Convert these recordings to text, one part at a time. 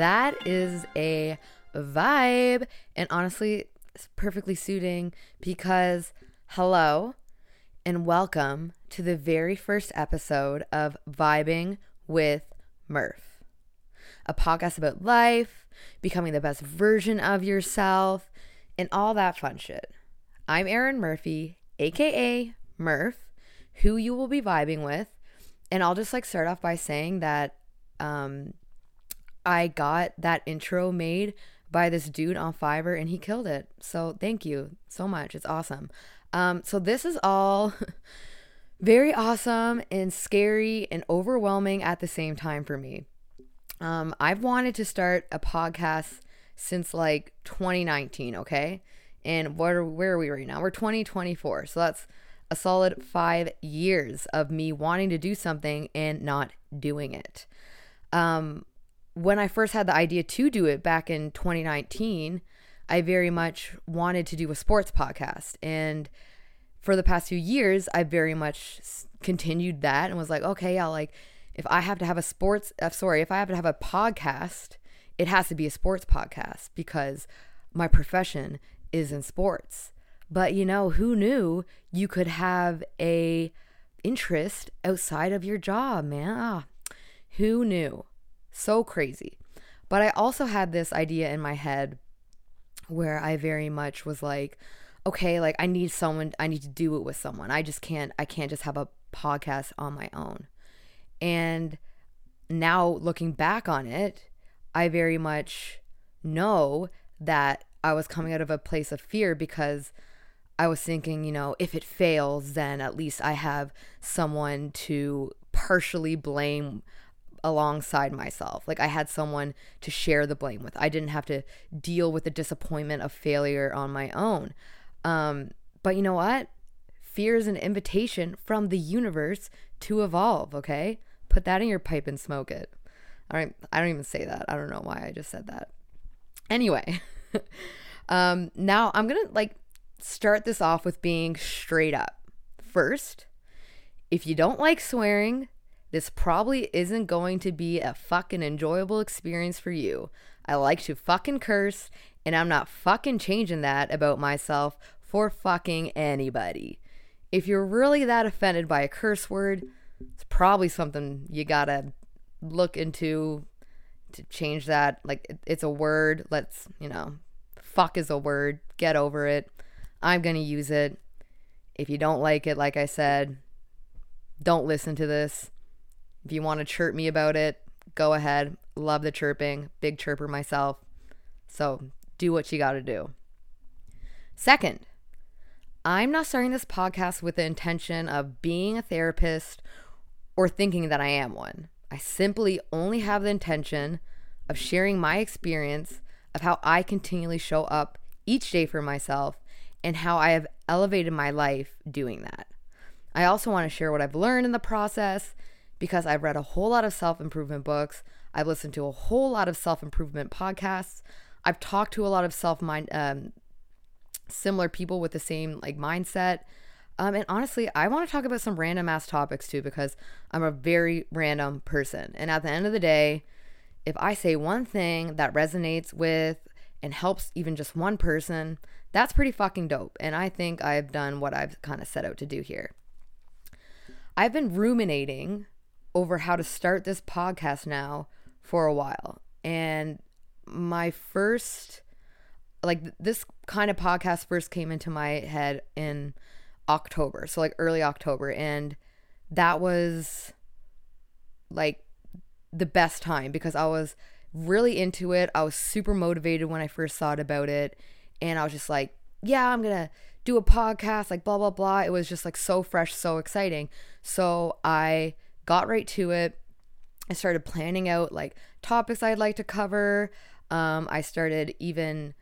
that is a vibe. And honestly, it's perfectly suiting because hello and welcome to the very first episode of Vibing with Murph, a podcast about life, becoming the best version of yourself, and all that fun shit. I'm Erin Murphy, aka Murph, who you will be vibing with. And I'll just like start off by saying that um, I got that intro made by this dude on Fiverr and he killed it. So thank you so much. It's awesome. Um, so this is all very awesome and scary and overwhelming at the same time for me. Um, I've wanted to start a podcast since like 2019, okay? And what are, where are we right now? We're 2024. So that's a solid five years of me wanting to do something and not doing it. Um, when I first had the idea to do it back in 2019, I very much wanted to do a sports podcast. And for the past few years, I very much continued that and was like, okay, yeah, like if I have to have a sports, uh, sorry, if I have to have a podcast, it has to be a sports podcast because my profession is in sports. But you know, who knew you could have a interest outside of your job, man? Ah, who knew? So crazy. But I also had this idea in my head where I very much was like, okay, like I need someone, I need to do it with someone. I just can't, I can't just have a podcast on my own. And now looking back on it, I very much know that I was coming out of a place of fear because I was thinking, you know, if it fails, then at least I have someone to partially blame alongside myself. Like I had someone to share the blame with. I didn't have to deal with the disappointment of failure on my own. Um, but you know what? Fear is an invitation from the universe to evolve, okay? Put that in your pipe and smoke it. All right, I don't even say that. I don't know why I just said that. Anyway, um, now I'm gonna like start this off with being straight up. First, if you don't like swearing, this probably isn't going to be a fucking enjoyable experience for you. I like to fucking curse, and I'm not fucking changing that about myself for fucking anybody. If you're really that offended by a curse word, it's probably something you gotta look into to change that. Like, it's a word. Let's, you know, fuck is a word. Get over it. I'm gonna use it. If you don't like it, like I said, don't listen to this. If you want to chirp me about it, go ahead. Love the chirping. Big chirper myself. So do what you got to do. Second, I'm not starting this podcast with the intention of being a therapist or thinking that I am one. I simply only have the intention of sharing my experience of how I continually show up each day for myself and how I have elevated my life doing that. I also want to share what I've learned in the process because I've read a whole lot of self improvement books. I've listened to a whole lot of self improvement podcasts. I've talked to a lot of self mind, um, similar people with the same like mindset. Um, and honestly, I want to talk about some random ass topics too because I'm a very random person. And at the end of the day, if I say one thing that resonates with and helps even just one person, that's pretty fucking dope. And I think I've done what I've kind of set out to do here. I've been ruminating over how to start this podcast now for a while. And my first, like, this kind of podcast first came into my head in October. So, like, early October. And that was like the best time because I was really into it. I was super motivated when I first thought about it. And I was just like, yeah, I'm going to do a podcast, like, blah, blah, blah. It was just like so fresh, so exciting. So, I got right to it. I started planning out like topics I'd like to cover. Um, I started even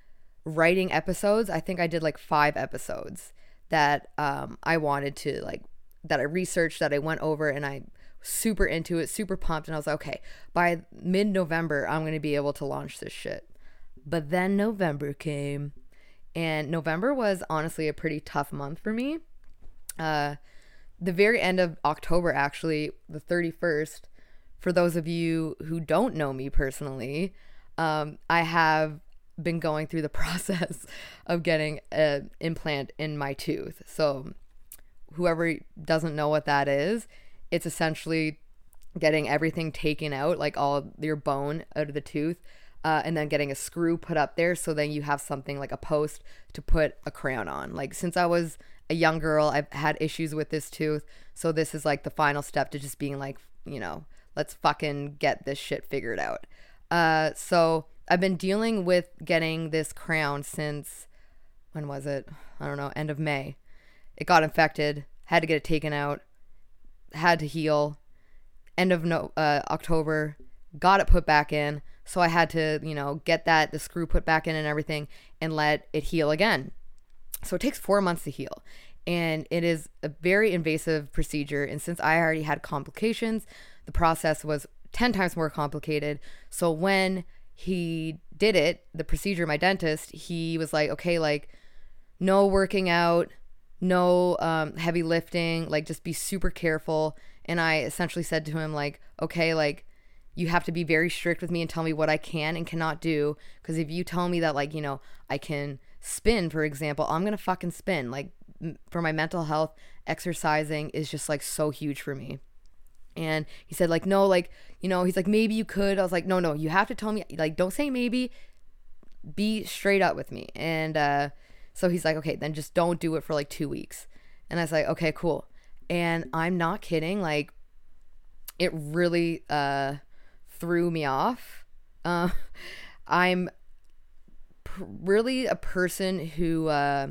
writing episodes. I think I did like five episodes that um, I wanted to like that I researched that I went over and I super into it, super pumped, and I was like, okay, by mid November I'm gonna be able to launch this shit. But then November came, and November was honestly a pretty tough month for me. Uh, the very end of October, actually, the 31st, for those of you who don't know me personally, um, I have been going through the process of getting an implant in my tooth. So, whoever doesn't know what that is, it's essentially getting everything taken out, like all your bone out of the tooth, uh, and then getting a screw put up there so then you have something like a post to put a crown on. Like, since I was a young girl, I've had issues with this tooth. So, this is like the final step to just being like, you know, let's fucking get this shit figured out. Uh, so, I've been dealing with getting this crown since when was it? I don't know, end of May. It got infected, had to get it taken out, had to heal. End of no, uh, October, got it put back in. So I had to, you know, get that the screw put back in and everything and let it heal again. So it takes 4 months to heal. And it is a very invasive procedure and since I already had complications, the process was 10 times more complicated. So when he did it, the procedure, my dentist, he was like, okay, like, no working out, no um, heavy lifting, like, just be super careful. And I essentially said to him, like, okay, like, you have to be very strict with me and tell me what I can and cannot do. Because if you tell me that, like, you know, I can spin, for example, I'm going to fucking spin. Like, for my mental health, exercising is just like so huge for me. And he said, like, no, like, you know, he's like, maybe you could. I was like, no, no, you have to tell me, like, don't say maybe, be straight up with me. And uh, so he's like, okay, then just don't do it for like two weeks. And I was like, okay, cool. And I'm not kidding. Like, it really uh, threw me off. Uh, I'm pr- really a person who uh,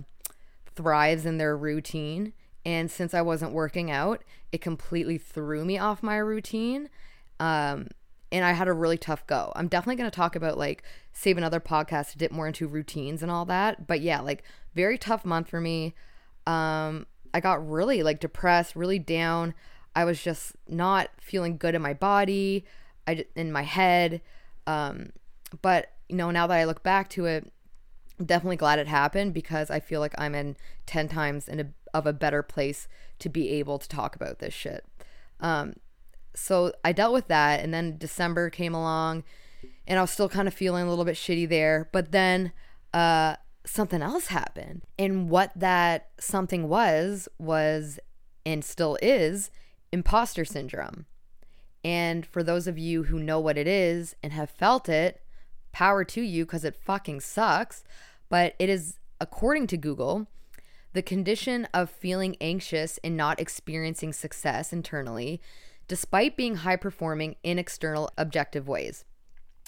thrives in their routine. And since I wasn't working out, it completely threw me off my routine. Um, and I had a really tough go. I'm definitely going to talk about like save another podcast to dip more into routines and all that. But yeah, like very tough month for me. Um, I got really like depressed, really down. I was just not feeling good in my body, I in my head. Um, but you know, now that I look back to it, I'm definitely glad it happened because I feel like I'm in 10 times in a of a better place to be able to talk about this shit. Um, so I dealt with that, and then December came along, and I was still kind of feeling a little bit shitty there. But then uh, something else happened, and what that something was was, and still is, imposter syndrome. And for those of you who know what it is and have felt it, power to you because it fucking sucks. But it is, according to Google, the condition of feeling anxious and not experiencing success internally, despite being high performing in external objective ways.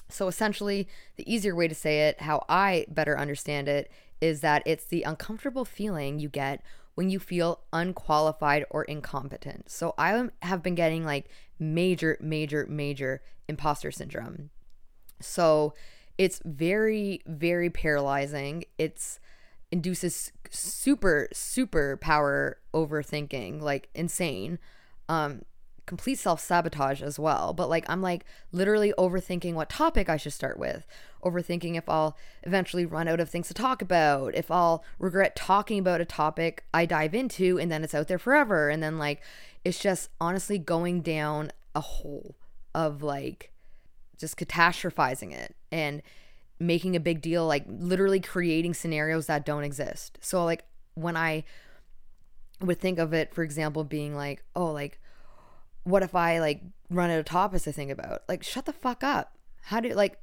So, essentially, the easier way to say it, how I better understand it, is that it's the uncomfortable feeling you get when you feel unqualified or incompetent. So, I have been getting like major, major, major imposter syndrome. So, it's very, very paralyzing. It's induces super super power overthinking like insane um complete self-sabotage as well. But like i'm like literally overthinking what topic i should start with. Overthinking if i'll eventually run out of things to talk about if i'll regret talking about a topic i dive into and then it's out there forever. And then like it's just honestly going down a hole of like just catastrophizing it and making a big deal, like literally creating scenarios that don't exist. So, like, when I would think of it, for example, being like, oh, like, what if I like run out of topics to think about? Like, shut the fuck up. How do like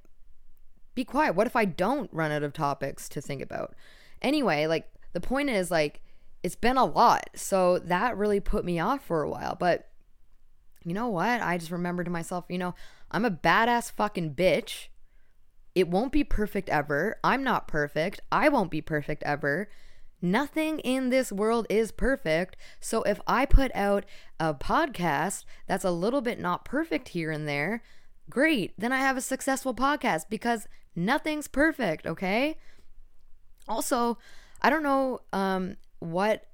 be quiet? What if I don't run out of topics to think about? Anyway, like, the point is, like, it's been a lot. So that really put me off for a while. But you know what? I just remembered to myself, you know, I'm a badass fucking bitch it won't be perfect ever. I'm not perfect. I won't be perfect ever. Nothing in this world is perfect. So if I put out a podcast that's a little bit not perfect here and there, great. Then I have a successful podcast because nothing's perfect, okay? Also, I don't know um what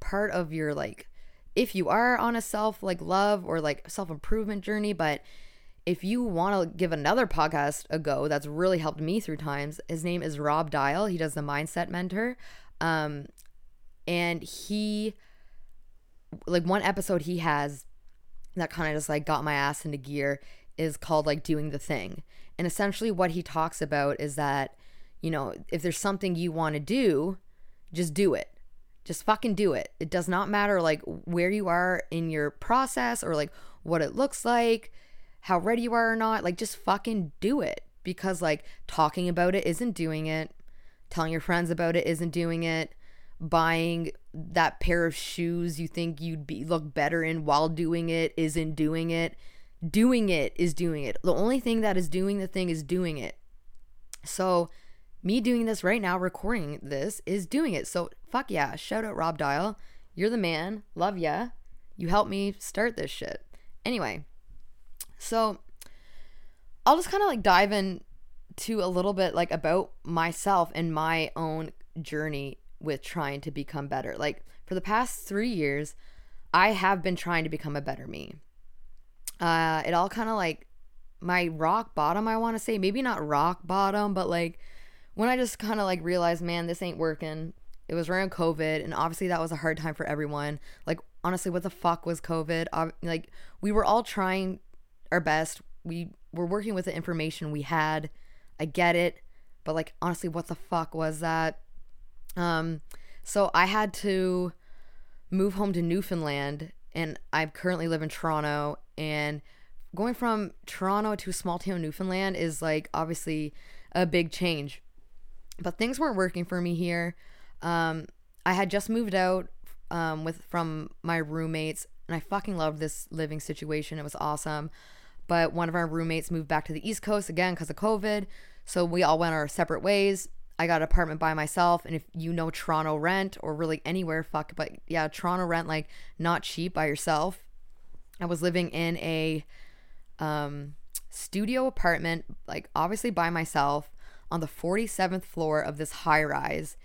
part of your like if you are on a self like love or like self-improvement journey, but if you want to give another podcast a go that's really helped me through times his name is rob dial he does the mindset mentor um, and he like one episode he has that kind of just like got my ass into gear is called like doing the thing. And essentially what he talks about is that, you know, if there's something you want to do, just do it. Just fucking do it. It does not matter like where you are in your process or like what it looks like, how ready you are or not. Like just fucking do it because like talking about it isn't doing it. Telling your friends about it isn't doing it. Buying that pair of shoes you think you'd be look better in while doing it isn't doing it. Doing it is doing it. The only thing that is doing the thing is doing it. So me doing this right now, recording this, is doing it. So fuck yeah. Shout out Rob Dial. You're the man. Love ya. You helped me start this shit. Anyway, so I'll just kind of like dive in to a little bit like about myself and my own journey with trying to become better. Like for the past three years, I have been trying to become a better me. Uh, it all kind of like my rock bottom, I want to say, maybe not rock bottom, but like when I just kind of like realized, man, this ain't working. It was around COVID, and obviously that was a hard time for everyone. Like, honestly, what the fuck was COVID? Like, we were all trying our best. We were working with the information we had. I get it, but like, honestly, what the fuck was that? Um, so I had to move home to Newfoundland, and I currently live in Toronto. And going from Toronto to small town Newfoundland is like obviously a big change but things weren't working for me here. Um, I had just moved out um, with from my roommates, and I fucking loved this living situation. It was awesome. But one of our roommates moved back to the East Coast again because of COVID, so we all went our separate ways. I got an apartment by myself, and if you know Toronto rent or really anywhere, fuck, but yeah, Toronto rent like not cheap by yourself. I was living in a um, studio apartment, like obviously by myself on the 47th floor of this high rise.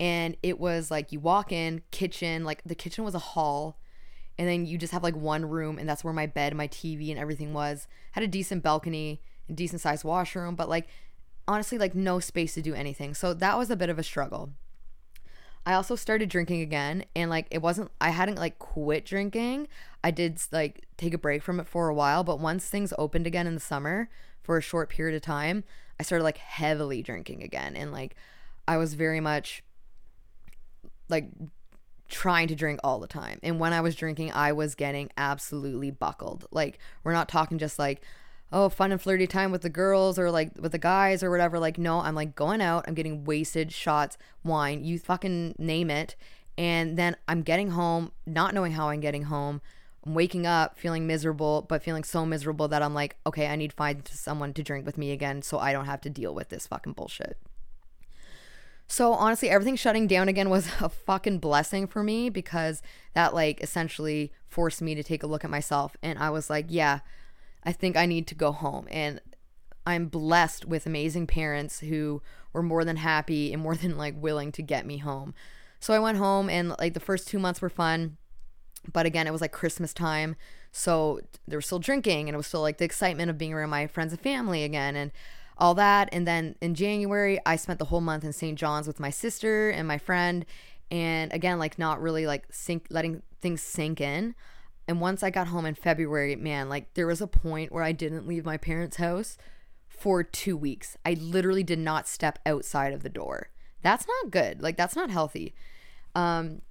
And it was like you walk in, kitchen, like the kitchen was a hall. And then you just have like one room, and that's where my bed, my TV, and everything was. Had a decent balcony, and decent sized washroom, but like honestly, like no space to do anything. So that was a bit of a struggle. I also started drinking again and like it wasn't I hadn't like quit drinking. I did like take a break from it for a while, but once things opened again in the summer for a short period of time, I started like heavily drinking again and like I was very much like trying to drink all the time. And when I was drinking, I was getting absolutely buckled. Like we're not talking just like oh, fun and flirty time with the girls or like with the guys or whatever. Like, no, I'm like going out, I'm getting wasted, shots, wine, you fucking name it. And then I'm getting home, not knowing how I'm getting home, I'm waking up feeling miserable, but feeling so miserable that I'm like, okay, I need to find someone to drink with me again so I don't have to deal with this fucking bullshit. So honestly, everything shutting down again was a fucking blessing for me because that like essentially forced me to take a look at myself and I was like, yeah, I think I need to go home and I'm blessed with amazing parents who were more than happy and more than like willing to get me home. So I went home and like the first 2 months were fun but again, it was like Christmas time. So they were still drinking and it was still like the excitement of being around my friends and family again and all that. And then in January, I spent the whole month in St. John's with my sister and my friend. And again, like not really like sink, letting things sink in. And once I got home in February, man, like there was a point where I didn't leave my parents' house for two weeks. I literally did not step outside of the door. That's not good. Like that's not healthy. Um,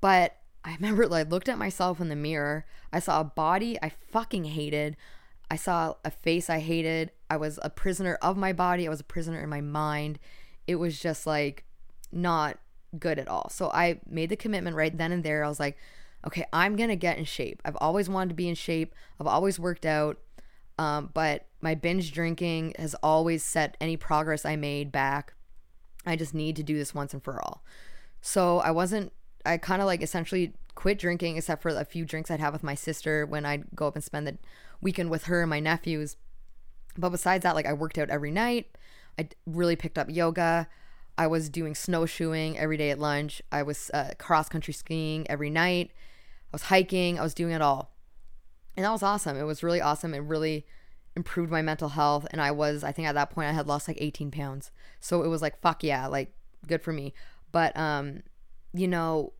but I remember I looked at myself in the mirror. I saw a body I fucking hated. I saw a face I hated. I was a prisoner of my body. I was a prisoner in my mind. It was just like not good at all. So I made the commitment right then and there. I was like, okay, I'm going to get in shape. I've always wanted to be in shape. I've always worked out. Um, but my binge drinking has always set any progress I made back. I just need to do this once and for all. So I wasn't I kind of like essentially quit drinking except for a few drinks I'd have with my sister when I'd go up and spend the weekend with her and my nephews. But besides that, like I worked out every night. I really picked up yoga. I was doing snowshoeing every day at lunch. I was uh, cross country skiing every night. I was hiking. I was doing it all. And that was awesome. It was really awesome. It really improved my mental health. And I was, I think at that point, I had lost like 18 pounds. So it was like, fuck yeah, like good for me. But um, you know,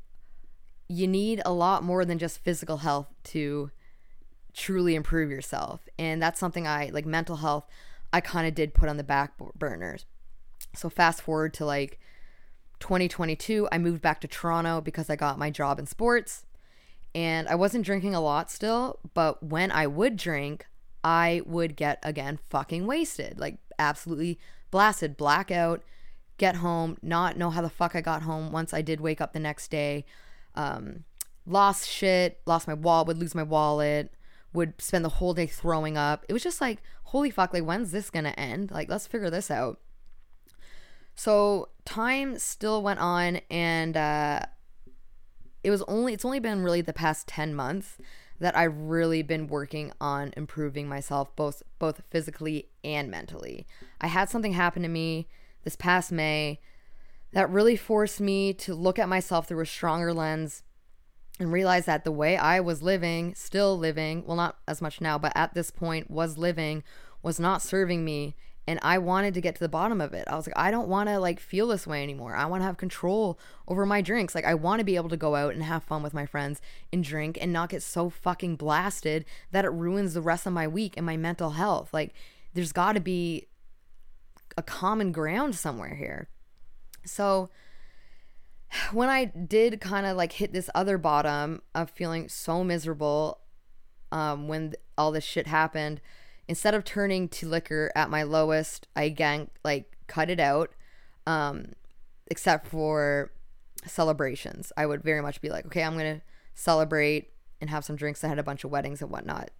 you need a lot more than just physical health to truly improve yourself. And that's something I like mental health, I kind of did put on the back burners. So fast forward to like 2022, I moved back to Toronto because I got my job in sports. And I wasn't drinking a lot still, but when I would drink, I would get again fucking wasted, like absolutely blasted, blackout, get home, not know how the fuck I got home once I did wake up the next day. Um, lost shit, lost my wallet, would lose my wallet, would spend the whole day throwing up. It was just like, holy fuck, like, when's this gonna end? Like, let's figure this out. So, time still went on, and uh, it was only, it's only been really the past 10 months that I've really been working on improving myself both both physically and mentally. I had something happen to me this past May that really forced me to look at myself through a stronger lens and realize that the way I was living, still living, well, not as much now, but at this point was living, was not serving me. And I wanted to get to the bottom of it. I was like, I don't want to like feel this way anymore. I want to have control over my drinks. Like, I want to be able to go out and have fun with my friends and drink and not get so fucking blasted that it ruins the rest of my week and my mental health. Like, there's got to be a common ground somewhere here. So, when I did kind of like hit this other bottom of feeling so miserable um, when all this shit happened, instead of turning to liquor at my lowest, I again like cut it out, um, except for celebrations. I would very much be like, okay, I'm gonna celebrate and have some drinks. I had a bunch of weddings and whatnot,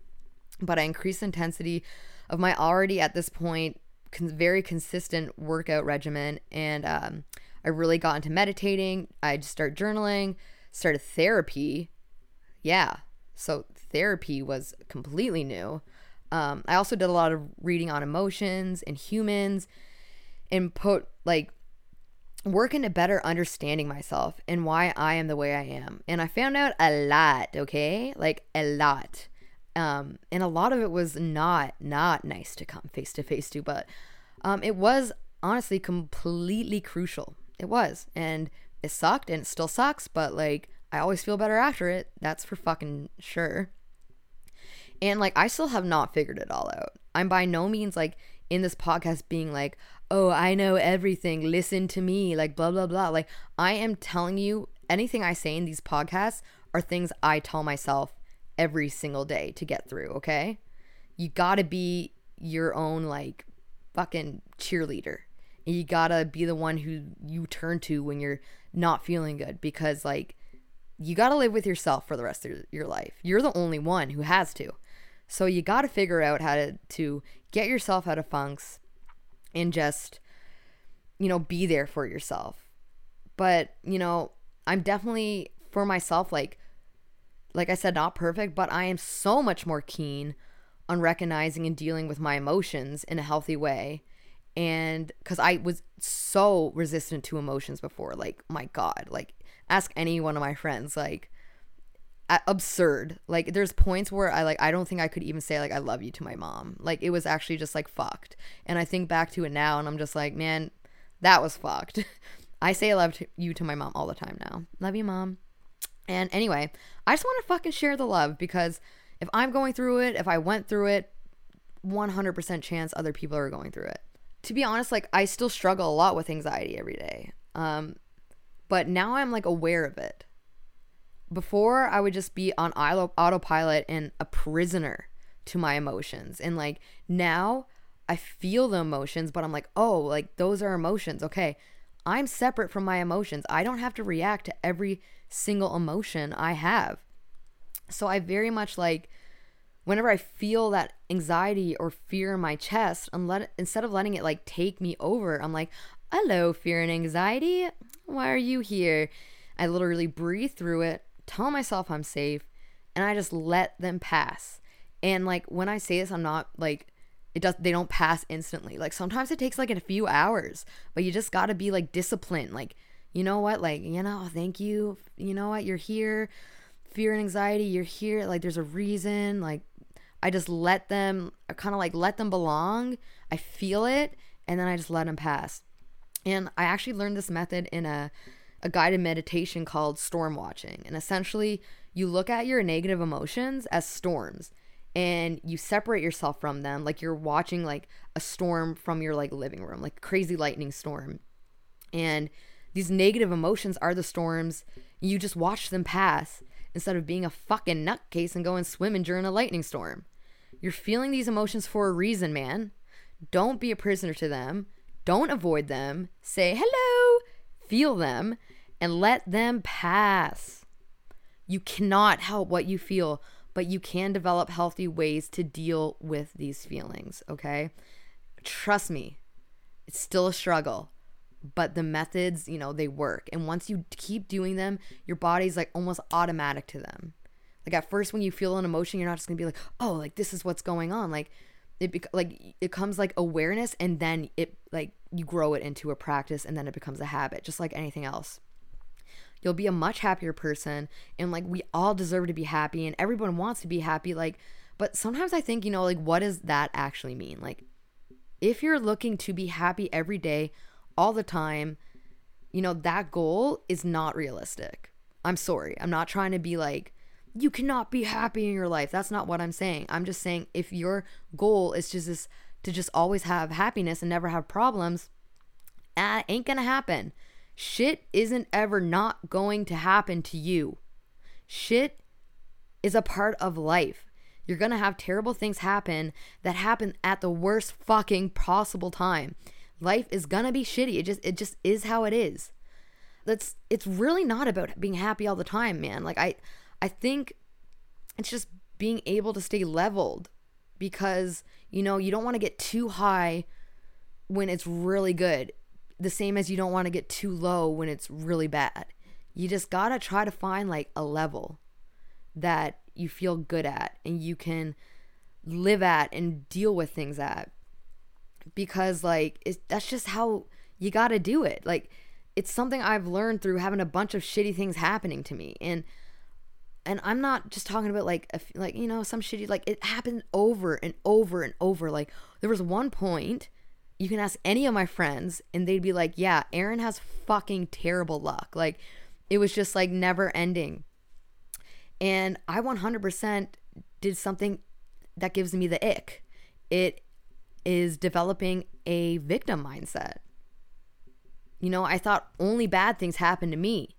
but I increased intensity of my already at this point con- very consistent workout regimen and um, I really got into meditating. I'd start journaling, started therapy. Yeah. So therapy was completely new. Um, I also did a lot of reading on emotions and humans and put like work into better understanding myself and why I am the way I am. And I found out a lot, okay? Like a lot. Um, and a lot of it was not not nice to come face to face to, but um, it was honestly completely crucial it was. And it sucked and it still sucks, but like I always feel better after it. That's for fucking sure. And like I still have not figured it all out. I'm by no means like in this podcast being like, "Oh, I know everything. Listen to me." Like blah blah blah. Like I am telling you anything I say in these podcasts are things I tell myself every single day to get through, okay? You got to be your own like fucking cheerleader you gotta be the one who you turn to when you're not feeling good because like you gotta live with yourself for the rest of your life. You're the only one who has to. So you gotta figure out how to to get yourself out of funks and just you know be there for yourself. But you know i'm definitely for myself like like i said not perfect but i am so much more keen on recognizing and dealing with my emotions in a healthy way and because I was so resistant to emotions before, like my God, like ask any one of my friends, like absurd. Like there's points where I like I don't think I could even say like I love you to my mom. Like it was actually just like fucked. And I think back to it now, and I'm just like, man, that was fucked. I say I love you to my mom all the time now. Love you, mom. And anyway, I just want to fucking share the love because if I'm going through it, if I went through it, 100% chance other people are going through it to be honest, like I still struggle a lot with anxiety every day. Um, but now I'm like aware of it. Before I would just be on autopilot and a prisoner to my emotions. And like now I feel the emotions, but I'm like, oh, like those are emotions. Okay. I'm separate from my emotions. I don't have to react to every single emotion I have. So I very much like whenever I feel that anxiety or fear in my chest, let instead of letting it like take me over, I'm like, "Hello, fear and anxiety. Why are you here?" I literally breathe through it, tell myself I'm safe, and I just let them pass. And like when I say this, I'm not like it does they don't pass instantly. Like sometimes it takes like a few hours, but you just got to be like disciplined. Like, you know what? Like, you know, thank you. You know what? You're here. Fear and anxiety, you're here. Like there's a reason. Like I just let them kind of like let them belong. I feel it and then I just let them pass. And I actually learned this method in a a guided meditation called storm watching. And essentially, you look at your negative emotions as storms and you separate yourself from them like you're watching like a storm from your like living room, like crazy lightning storm. And these negative emotions are the storms. You just watch them pass instead of being a fucking nutcase and going swimming during a lightning storm. You're feeling these emotions for a reason, man. Don't be a prisoner to them. Don't avoid them. Say hello, feel them, and let them pass. You cannot help what you feel, but you can develop healthy ways to deal with these feelings, okay? Trust me, it's still a struggle but the methods, you know, they work. And once you keep doing them, your body's like almost automatic to them. Like at first, when you feel an emotion, you're not just gonna be like, oh, like this is what's going on. Like it, bec- like it comes like awareness, and then it like you grow it into a practice, and then it becomes a habit, just like anything else. You'll be a much happier person, and like we all deserve to be happy, and everyone wants to be happy. Like, but sometimes I think, you know, like what does that actually mean? Like, if you're looking to be happy every day all the time, you know, that goal is not realistic. I'm sorry. I'm not trying to be like, you cannot be happy in your life. That's not what I'm saying. I'm just saying if your goal is just this, to just always have happiness and never have problems, that ain't gonna happen. Shit isn't ever not going to happen to you. Shit is a part of life. You're gonna have terrible things happen that happen at the worst fucking possible time life is gonna be shitty. It just it just is how it is. That's it's really not about being happy all the time, man. Like I I think it's just being able to stay leveled because you know you don't want to get too high when it's really good the same as you don't want to get too low when it's really bad you just gotta try to find like a level that you feel good at and you can live at and deal with things at because like it's, that's just how you got to do it. Like it's something I've learned through having a bunch of shitty things happening to me and and I'm not just talking about like a, like you know some shitty like it happened over and over and over like there was one point you can ask any of my friends and they'd be like yeah Erin has fucking terrible luck like it was just like never ending and I 100% did something that gives me the ick it is developing a victim mindset. You know, I thought only bad things happened to me.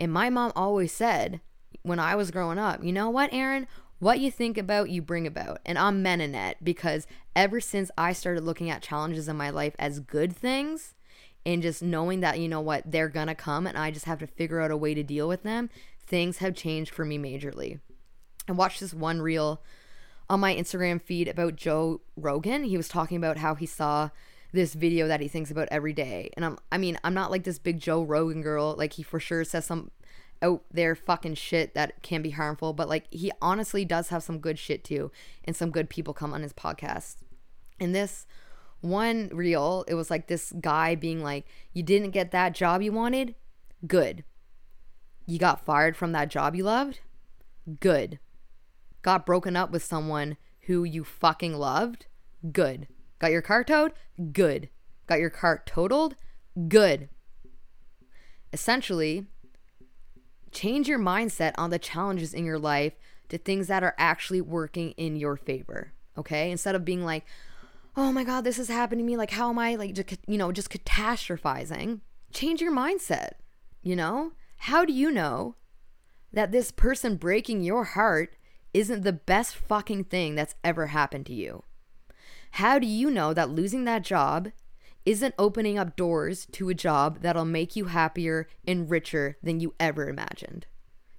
And my mom always said when I was growing up, you know what, Erin? What you think about, you bring about. And I'm meaning because ever since I started looking at challenges in my life as good things and just knowing that, you know what, they're gonna come and I just have to figure out a way to deal with them, things have changed for me majorly. I watched this one reel on my Instagram feed about Joe Rogan. He was talking about how he saw this video that he thinks about every day. And I'm I mean, I'm not like this big Joe Rogan girl. Like he for sure says some out there fucking shit that can be harmful, but like he honestly does have some good shit too and some good people come on his podcast. And this one reel, it was like this guy being like, "You didn't get that job you wanted? Good. You got fired from that job you loved? Good got broken up with someone who you fucking loved? Good. Got your car towed? Good. Got your car totaled? Good. Essentially, change your mindset on the challenges in your life to things that are actually working in your favor. Okay? Instead of being like, oh my God, this is happening to me. Like, how am I, like, you know, just catastrophizing? Change your mindset. You know? How do you know that this person breaking your heart isn't the best fucking thing that's ever happened to you? How do you know that losing that job isn't opening up doors to a job that'll make you happier and richer than you ever imagined?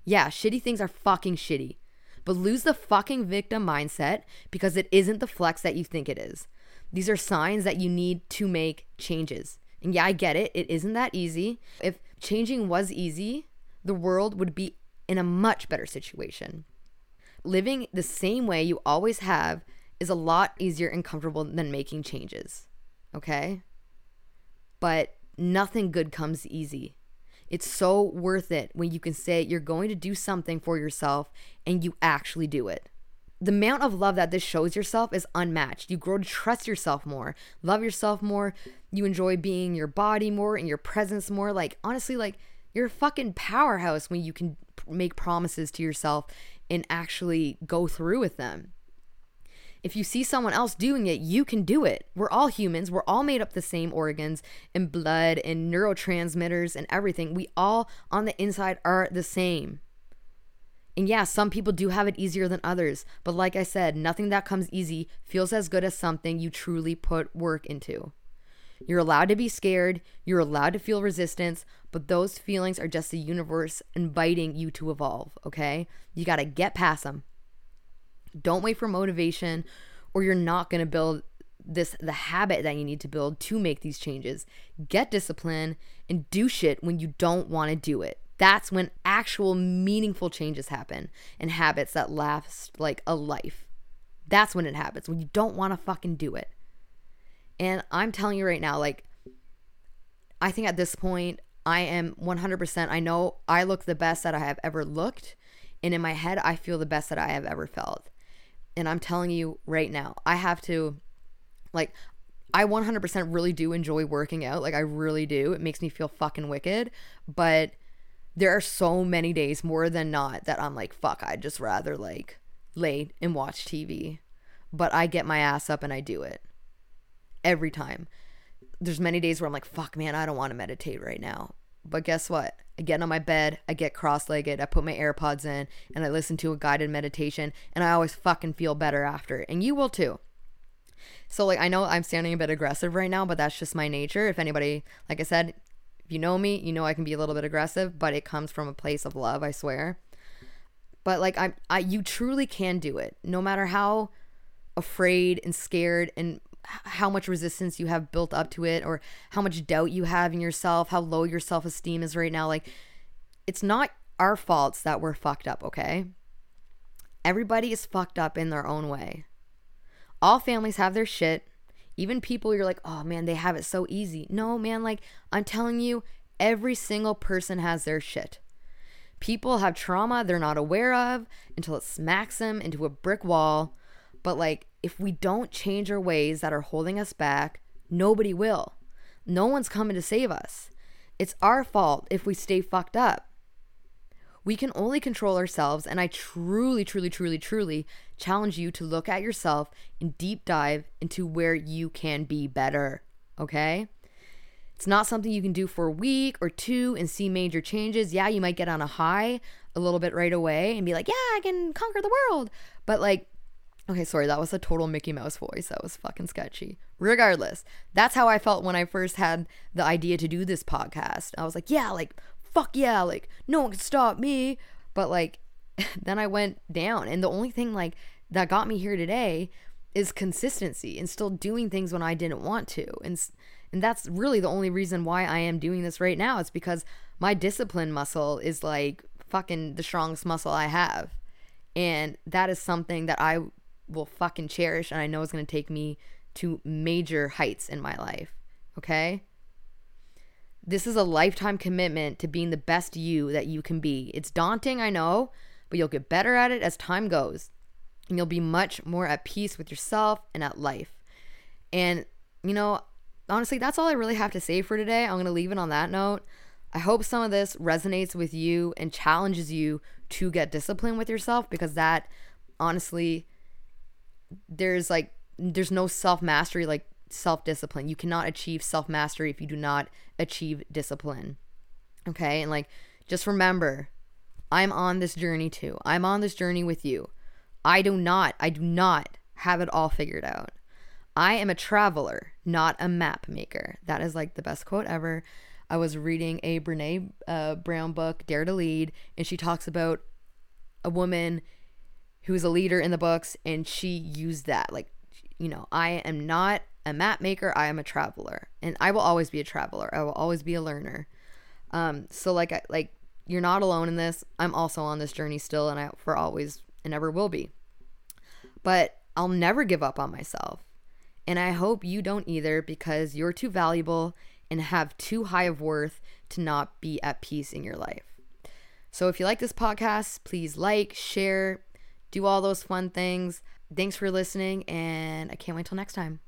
Yeah, shitty things are fucking shitty, but lose the fucking victim mindset because it isn't the flex that you think it is. These are signs that you need to make changes. And yeah, I get it. It isn't that easy. If changing was easy, the world would be in a much better situation living the same way you always have is a lot easier and comfortable than making changes. Okay? But nothing good comes easy. It's so worth it when you can say you're going to do something for yourself and you actually do it. The amount of love that this shows yourself is unmatched. You grow to trust yourself more, love yourself more. You enjoy being your body more and your presence more. Like, honestly, like, you're a fucking powerhouse when you can make promises to yourself and actually go through with them. If you see someone else doing it, you can do it. We're all humans. We're all made up the same organs and blood and neurotransmitters and everything. We all on the inside are the same. And yeah, some people do have it easier than others. But like I said, nothing that comes easy feels as good as something you truly put work into. You're allowed to be scared, you're allowed to feel resistance, but those feelings are just the universe inviting you to evolve, okay? You got to get past them. Don't wait for motivation or you're not going to build this the habit that you need to build to make these changes. Get discipline and do shit when you don't want to do it. That's when actual meaningful changes happen and habits that last like a life. That's when it happens, when you don't want to fucking do it. And I'm telling you right now, like, I think at this point, I am 100%. I know I look the best that I have ever looked. And in my head, I feel the best that I have ever felt. And I'm telling you right now, I have to, like, I 100% really do enjoy working out. Like, I really do. It makes me feel fucking wicked. But there are so many days, more than not, that I'm like, fuck, I'd just rather, like, lay and watch TV. But I get my ass up and I do it every time. There's many days where I'm like, fuck, man, I don't want to meditate right now. But guess what? I get on my bed, I get cross legged, I put my AirPods in, and I listen to a guided meditation, and I always fucking feel better after. And you will too. So, like, I know I'm sounding a bit aggressive right now, but that's just my nature. If anybody, like I said, if you know me, you know I can be a little bit aggressive, but it comes from a place of love, I swear. But like I I you truly can do it. No matter how afraid and scared and how much resistance you have built up to it or how much doubt you have in yourself, how low your self esteem is right now. Like, it's not our faults that we're fucked up, okay? Everybody is fucked up in their own way. All families have their shit. Even people you're like, oh man, they have it so easy. No, man, like, I'm telling you, every single person has their shit. People have trauma they're not aware of until it smacks them into a brick wall. But, like, if we don't change our ways that are holding us back, nobody will. No one's coming to save us. It's our fault if we stay fucked up. We can only control ourselves, and I truly, truly, truly, truly challenge you to look at yourself and deep dive into where you can be better. Okay? It's not something you can do for a week or two and see major changes. Yeah, you might get on a high a little bit right away and be like, yeah, I can conquer the world. But like, Okay, sorry, that was a total Mickey Mouse voice. That was fucking sketchy. Regardless, that's how I felt when I first had the idea to do this podcast. I was like, yeah, like, fuck yeah, like, no one can stop me. But like, then I went down. And the only thing like that got me here today is consistency and still doing things when I didn't want to. And and that's really the only reason why I am doing this right now. It's because my discipline muscle is like fucking the strongest muscle I have. And that is something that I will fucking cherish and I know it's going to take me to major heights in my life. Okay? This is a lifetime commitment to being the best you that you can be. It's daunting, I know, but you'll get better at it as time goes. And you'll be much more at peace with yourself and at life. And, you know, honestly, that's all I really have to say for today. I'm going to leave it on that note. I hope some of this resonates with you and challenges you to get disciplined with yourself because that honestly there's like there's no self mastery like self discipline. You cannot achieve self mastery if you do not achieve discipline. Okay? And like just remember, I'm on this journey too. I'm on this journey with you. I do not I do not have it all figured out. I am a traveler, not a map maker. That is like the best quote ever. I was reading a Brene uh, Brown book, Dare to Lead, and she talks about a woman who's a leader in the books, and she used that. Like, you know, I am not a map maker, I am a traveler. And I will always be a traveler. I will always be a learner. Um, so like I like you're not alone in this. I'm also on this journey still and I for always and ever will be. But I'll never give up on myself. And I hope you don't either because you're too valuable and have too high of worth to not be at peace in your life. So if you like this podcast, please like, share, do all those fun things. Thanks for listening, and I can't wait till next time.